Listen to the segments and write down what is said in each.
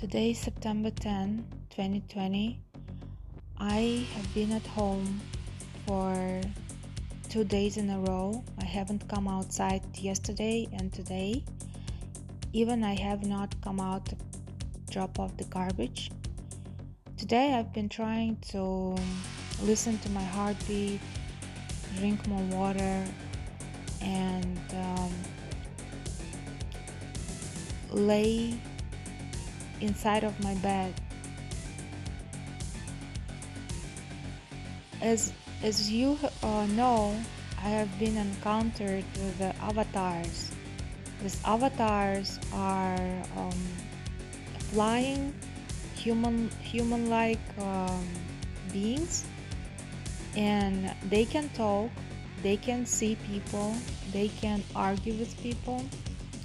Today is September 10, 2020. I have been at home for two days in a row. I haven't come outside yesterday and today. Even I have not come out to drop off the garbage. Today I've been trying to listen to my heartbeat, drink more water, and um, lay inside of my bed. As as you uh, know, I have been encountered with avatars. These avatars are um, flying human human-like um, beings, and they can talk. They can see people. They can argue with people.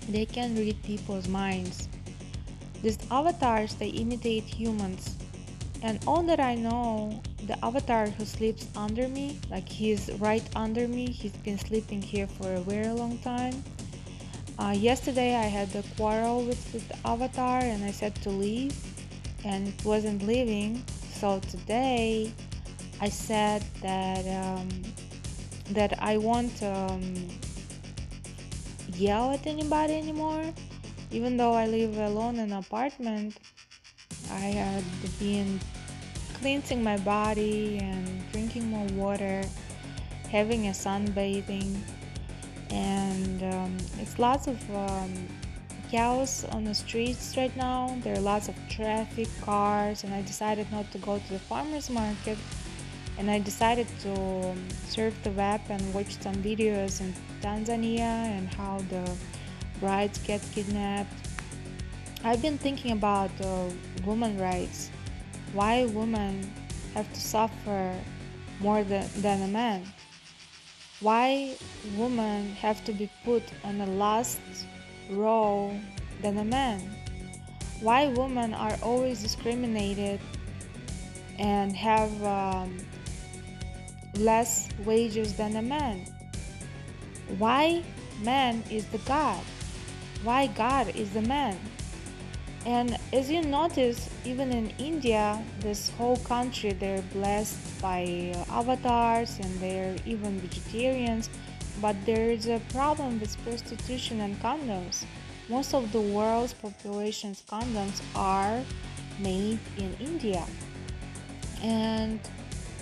They can read people's minds these avatars they imitate humans. And all that I know, the avatar who sleeps under me, like he's right under me, he's been sleeping here for a very long time. Uh, yesterday I had a quarrel with the avatar and I said to leave and it wasn't leaving. So today I said that um, that I won't um, yell at anybody anymore even though I live alone in an apartment, I had been cleansing my body and drinking more water, having a sunbathing, and um, it's lots of um, chaos on the streets right now. There are lots of traffic, cars, and I decided not to go to the farmers market. And I decided to um, surf the web and watch some videos in Tanzania and how the brides get kidnapped. I've been thinking about uh, women rights. Why women have to suffer more than, than a man? Why women have to be put on the last row than a man? Why women are always discriminated and have um, less wages than a man? Why man is the God? Why God is the man. And as you notice, even in India, this whole country, they're blessed by avatars and they're even vegetarians. But there is a problem with prostitution and condoms. Most of the world's population's condoms are made in India. And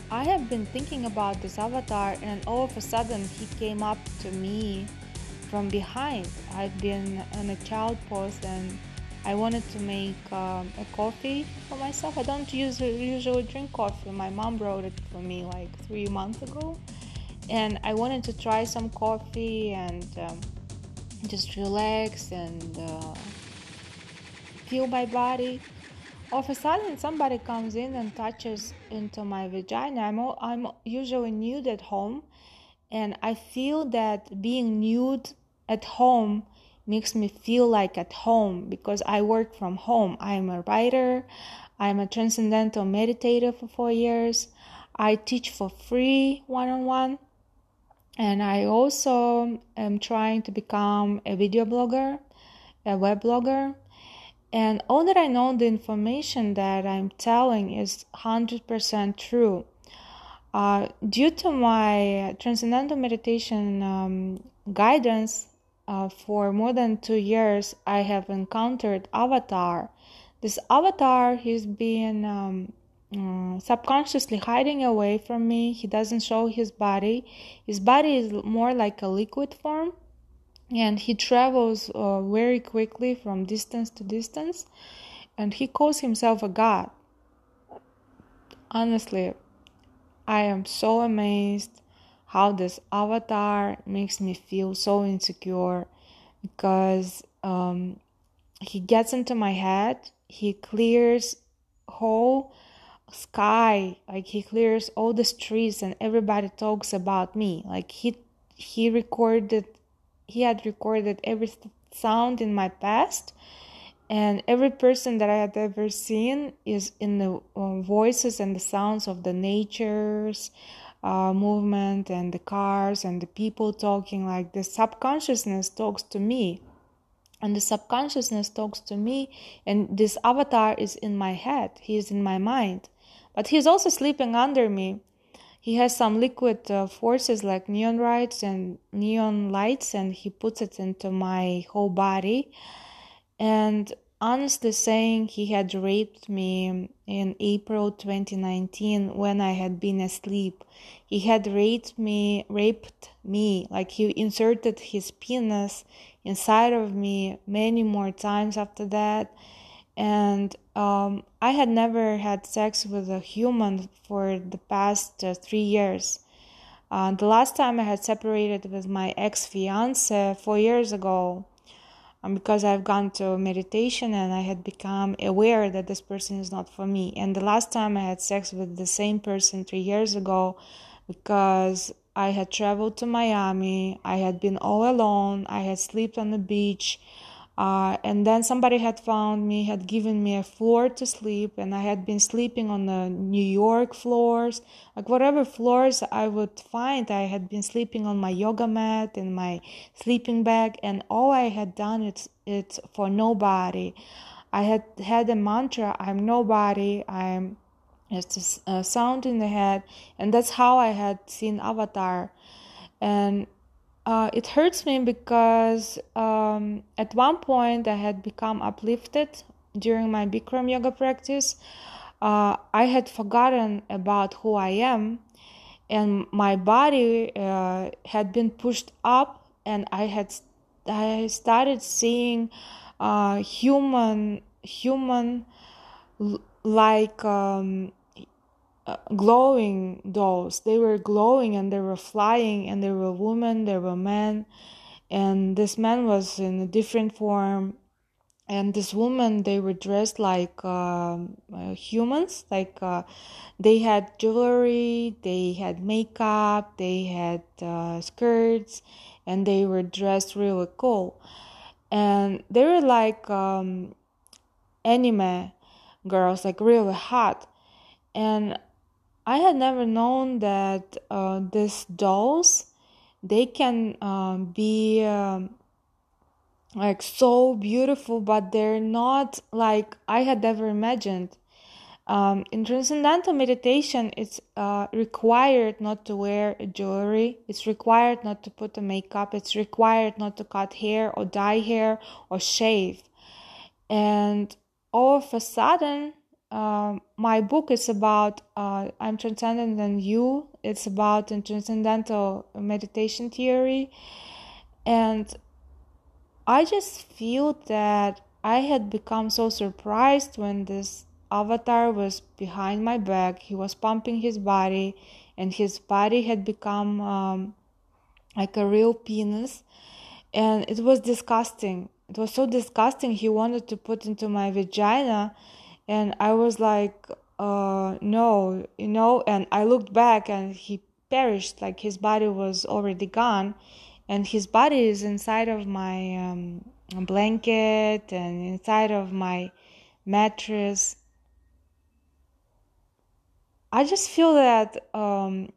I have been thinking about this avatar, and all of a sudden, he came up to me from behind. I've been in a child pose and I wanted to make um, a coffee for myself. I don't use, usually drink coffee. My mom brought it for me like three months ago, and I wanted to try some coffee and um, just relax and uh, feel my body. All of a sudden, somebody comes in and touches into my vagina. I'm, I'm usually nude at home, and I feel that being nude at home makes me feel like at home because I work from home. I'm a writer, I'm a transcendental meditator for four years. I teach for free one on one. And I also am trying to become a video blogger, a web blogger. And all that I know, the information that I'm telling is 100% true. Uh, due to my transcendental meditation um, guidance, uh, for more than two years, I have encountered Avatar. This Avatar, he's been um, uh, subconsciously hiding away from me. He doesn't show his body. His body is more like a liquid form, and he travels uh, very quickly from distance to distance. And he calls himself a god. Honestly, I am so amazed how this avatar makes me feel so insecure because um, he gets into my head he clears whole sky like he clears all the streets and everybody talks about me. Like he he recorded he had recorded every sound in my past and every person that i had ever seen is in the uh, voices and the sounds of the natures uh, movement and the cars and the people talking like the subconsciousness talks to me. And the subconsciousness talks to me and this avatar is in my head. He is in my mind. But he's also sleeping under me. He has some liquid uh, forces like neon lights and neon lights and he puts it into my whole body. And honestly saying he had raped me in April 2019 when I had been asleep. He had raped me, raped me, like he inserted his penis inside of me many more times after that. And um, I had never had sex with a human for the past uh, three years. Uh, the last time I had separated with my ex fiance four years ago um, because I've gone to meditation and I had become aware that this person is not for me. And the last time I had sex with the same person three years ago, because I had traveled to Miami, I had been all alone, I had slept on the beach, uh, and then somebody had found me, had given me a floor to sleep, and I had been sleeping on the New York floors, like whatever floors I would find. I had been sleeping on my yoga mat and my sleeping bag, and all I had done it's it's for nobody. I had had a mantra: "I'm nobody. I'm." It's a sound in the head, and that's how I had seen Avatar, and uh, it hurts me because um, at one point I had become uplifted during my Bikram yoga practice. Uh, I had forgotten about who I am, and my body uh, had been pushed up, and I had I started seeing uh, human human like um, uh, glowing dolls. They were glowing and they were flying, and there were women, there were men, and this man was in a different form. And this woman, they were dressed like uh, uh, humans, like uh, they had jewelry, they had makeup, they had uh, skirts, and they were dressed really cool. And they were like um, anime girls, like really hot. And I had never known that uh, these dolls they can um, be um, like so beautiful, but they're not like I had ever imagined. Um, in transcendental meditation, it's uh, required not to wear jewelry. It's required not to put a makeup. It's required not to cut hair or dye hair or shave. And all of a sudden, uh, my book is about uh, I'm transcendent than you. It's about transcendental meditation theory, and I just feel that I had become so surprised when this avatar was behind my back. He was pumping his body, and his body had become um, like a real penis, and it was disgusting. It was so disgusting. He wanted to put into my vagina and I was like, uh, no, you know, and I looked back and he perished, like his body was already gone, and his body is inside of my um, blanket and inside of my mattress. I just feel that um,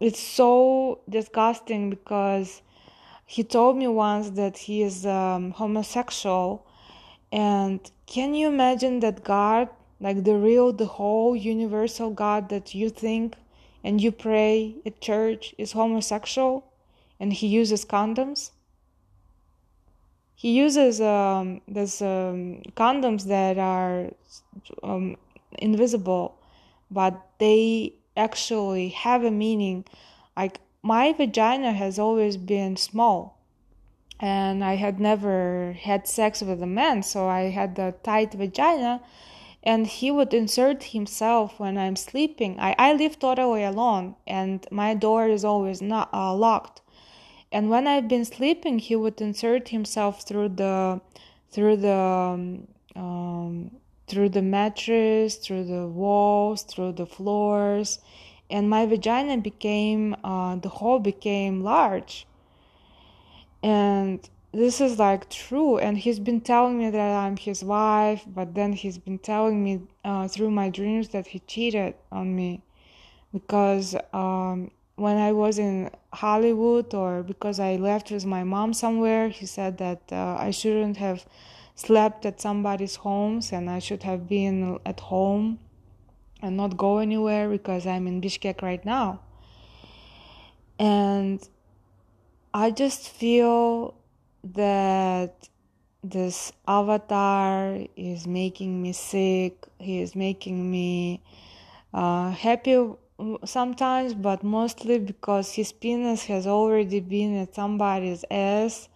it's so disgusting because he told me once that he is um, homosexual and can you imagine that God, like the real, the whole universal God that you think and you pray at church, is homosexual and he uses condoms? He uses um, these um, condoms that are um, invisible, but they actually have a meaning. Like my vagina has always been small and I had never had sex with a man, so I had a tight vagina. And he would insert himself when I'm sleeping. I, I live totally alone, and my door is always not uh, locked. And when I've been sleeping, he would insert himself through the through the um, um, through the mattress, through the walls, through the floors, and my vagina became uh, the hole became large and this is like true and he's been telling me that i'm his wife but then he's been telling me uh, through my dreams that he cheated on me because um, when I was in Hollywood or because I left with my mom somewhere, he said that uh, I shouldn't have slept at somebody's homes and I should have been at home and not go anywhere because I'm in Bishkek right now. And I just feel that this avatar is making me sick. He is making me uh, happy sometimes, but mostly because his penis has already been at somebody's ass,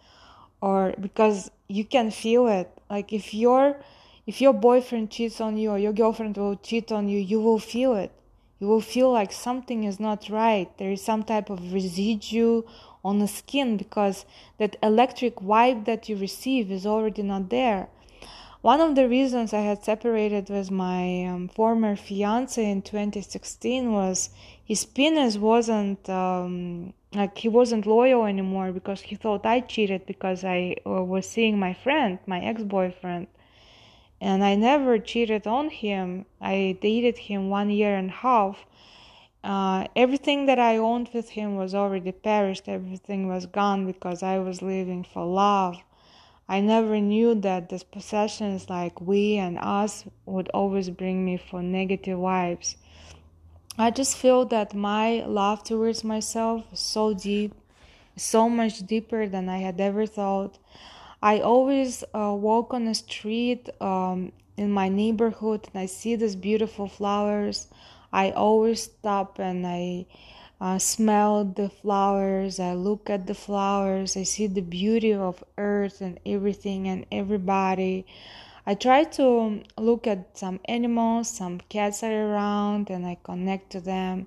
or because you can feel it. Like if your if your boyfriend cheats on you or your girlfriend will cheat on you, you will feel it. You will feel like something is not right. There is some type of residue on the skin because that electric vibe that you receive is already not there. One of the reasons I had separated with my um, former fiance in 2016 was his penis wasn't um, like he wasn't loyal anymore because he thought I cheated because I uh, was seeing my friend, my ex boyfriend. And I never cheated on him. I dated him one year and a half. Uh, everything that I owned with him was already perished. Everything was gone because I was living for love. I never knew that these possessions like we and us would always bring me for negative vibes. I just feel that my love towards myself is so deep, so much deeper than I had ever thought. I always uh, walk on the street um, in my neighborhood and I see these beautiful flowers. I always stop and I uh, smell the flowers, I look at the flowers, I see the beauty of earth and everything and everybody. I try to look at some animals, some cats are around, and I connect to them.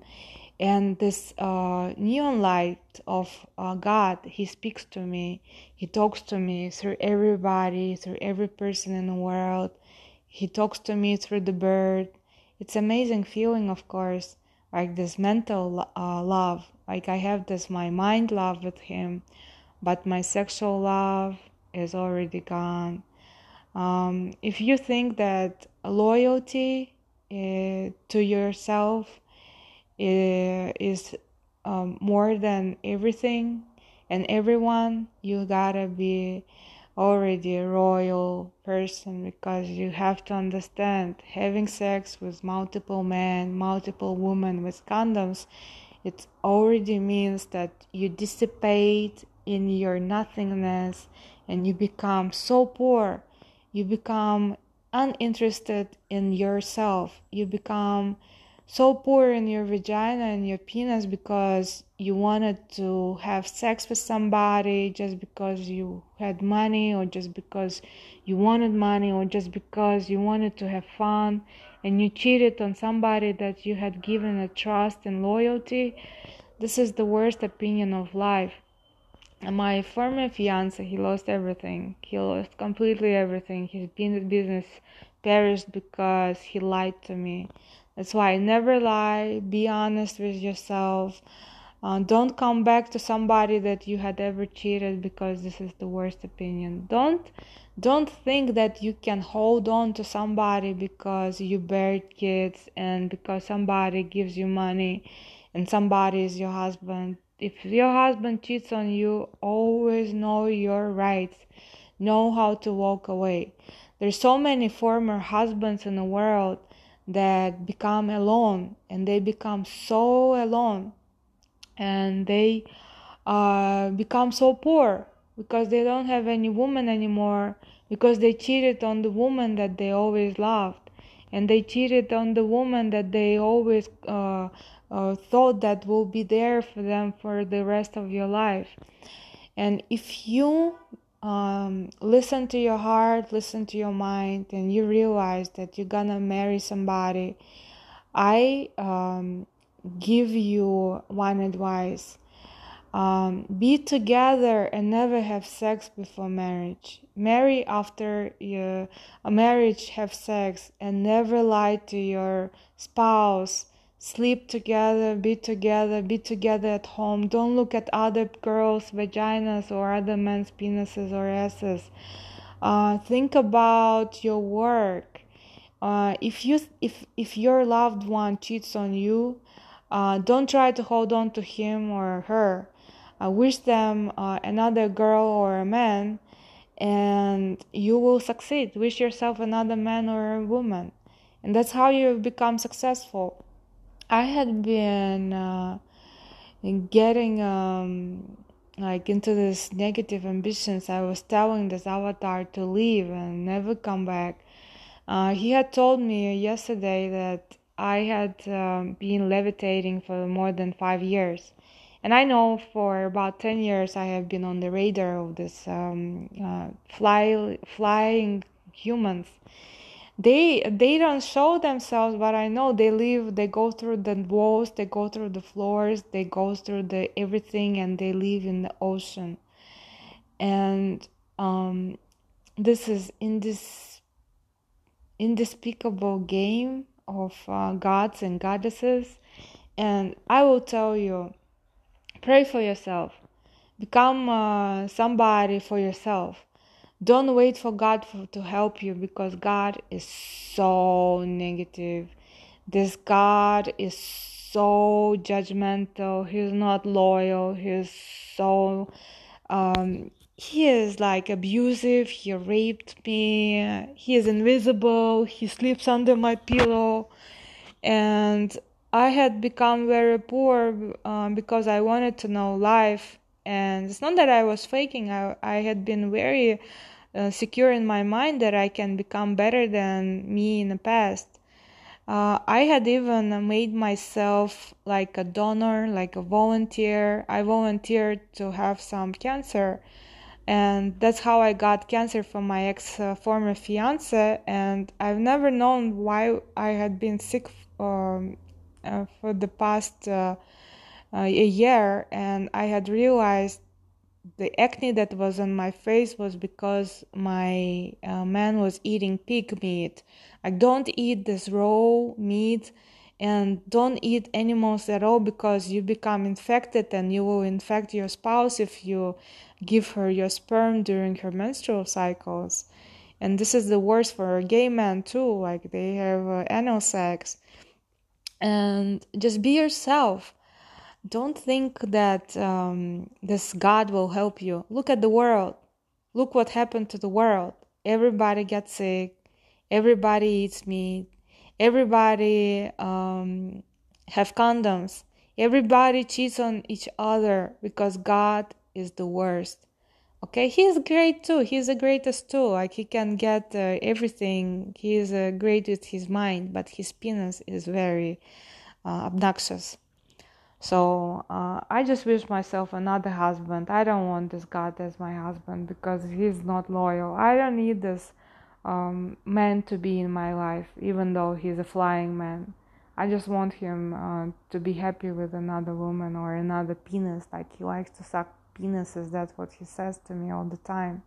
And this uh, neon light of uh, God, He speaks to me. He talks to me through everybody, through every person in the world. He talks to me through the bird. It's amazing feeling, of course like this mental uh, love. Like i have this my mind love with him but my sexual love is already gone. Um, if you think that loyalty uh, to yourself uh, is um, more than everything and everyone you gotta be already a royal person because you have to understand having sex with multiple men, multiple women with condoms, it already means that you dissipate in your nothingness and you become so poor. You become uninterested in yourself. You become so poor in your vagina and your penis because you wanted to have sex with somebody just because you had money or just because you wanted money or just because you wanted to have fun and you cheated on somebody that you had given a trust and loyalty. This is the worst opinion of life. And my former fiance he lost everything. He lost completely everything. His business perished because he lied to me that's why never lie, be honest with yourself. Uh, don't come back to somebody that you had ever cheated because this is the worst opinion. Don't don't think that you can hold on to somebody because you buried kids and because somebody gives you money and somebody is your husband. If your husband cheats on you, always know your rights. Know how to walk away. There's so many former husbands in the world that become alone and they become so alone and they uh, become so poor because they don't have any woman anymore because they cheated on the woman that they always loved and they cheated on the woman that they always uh, uh, thought that will be there for them for the rest of your life. And if you um, listen to your heart, listen to your mind, and you realize that you're gonna marry somebody, I um, give you one advice. Um, be together and never have sex before marriage. Marry after your marriage, have sex, and never lie to your spouse sleep together, be together, be together at home. Don't look at other girls' vaginas or other men's penises or asses. Uh, think about your work. Uh, if you if if your loved one cheats on you, Uh, don't try to hold on to him or her. Uh, wish them uh, another girl or a man, and you will succeed. Wish yourself another man or a woman, and that's how you become successful. I had been uh, getting um, like into this negative ambitions. I was telling this avatar to leave and never come back. Uh, he had told me yesterday that I had um, been levitating for more than five years. And I know for about 10 years I have been on the radar of this um, uh, fly, flying humans they they don't show themselves but i know they live they go through the walls they go through the floors they go through the everything and they live in the ocean. And um, this is in this indespeakable game of uh, gods and goddesses. And i will tell you pray for yourself. Become uh, somebody for yourself don't wait for God for, to help you because God is so negative. This God is so judgmental. He's not loyal. He's so um, he is like abusive. He raped me. He is invisible. He sleeps under my pillow, and I had become very poor um, because I wanted to know life. And it's not that I was faking. I I had been very uh, secure in my mind that I can become better than me in the past. Uh, I had even made myself like a donor, like a volunteer. I volunteered to have some cancer, and that's how I got cancer from my ex uh, former fiance. And I've never known why I had been sick um, uh, for the past uh, a year, and I had realized the acne that was on my face was because my uh, man was eating pig meat. I don't eat this raw meat and don't eat animals at all because you become infected and you will infect your spouse if you give her your sperm during her menstrual cycles. And this is the worst for a gay man too, like they have uh, anal sex. And just be yourself don't think that um, this God will help you. Look at the world. Look what happened to the world. Everybody gets sick. Everybody eats meat. Everybody um, have condoms. Everybody cheats on each other because God is the worst. Okay, he's great too. He's the greatest too. Like he can get uh, everything. He is uh, great with his mind, but his penis is very uh, obnoxious. So uh, I just wish myself another husband. I don't want this God as my husband because he's not loyal. I don't need this um, man to be in my life, even though he's a flying man. I just want him uh, to be happy with another woman or another penis. Like he likes to suck penises. That's what he says to me all the time.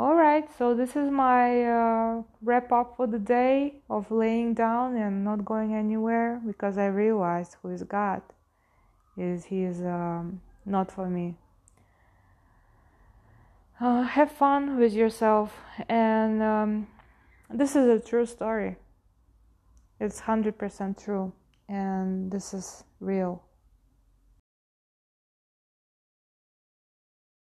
All right, so this is my uh, wrap up for the day of laying down and not going anywhere because I realized who is God. Is He is um, not for me. Uh, have fun with yourself, and um, this is a true story. It's hundred percent true, and this is real.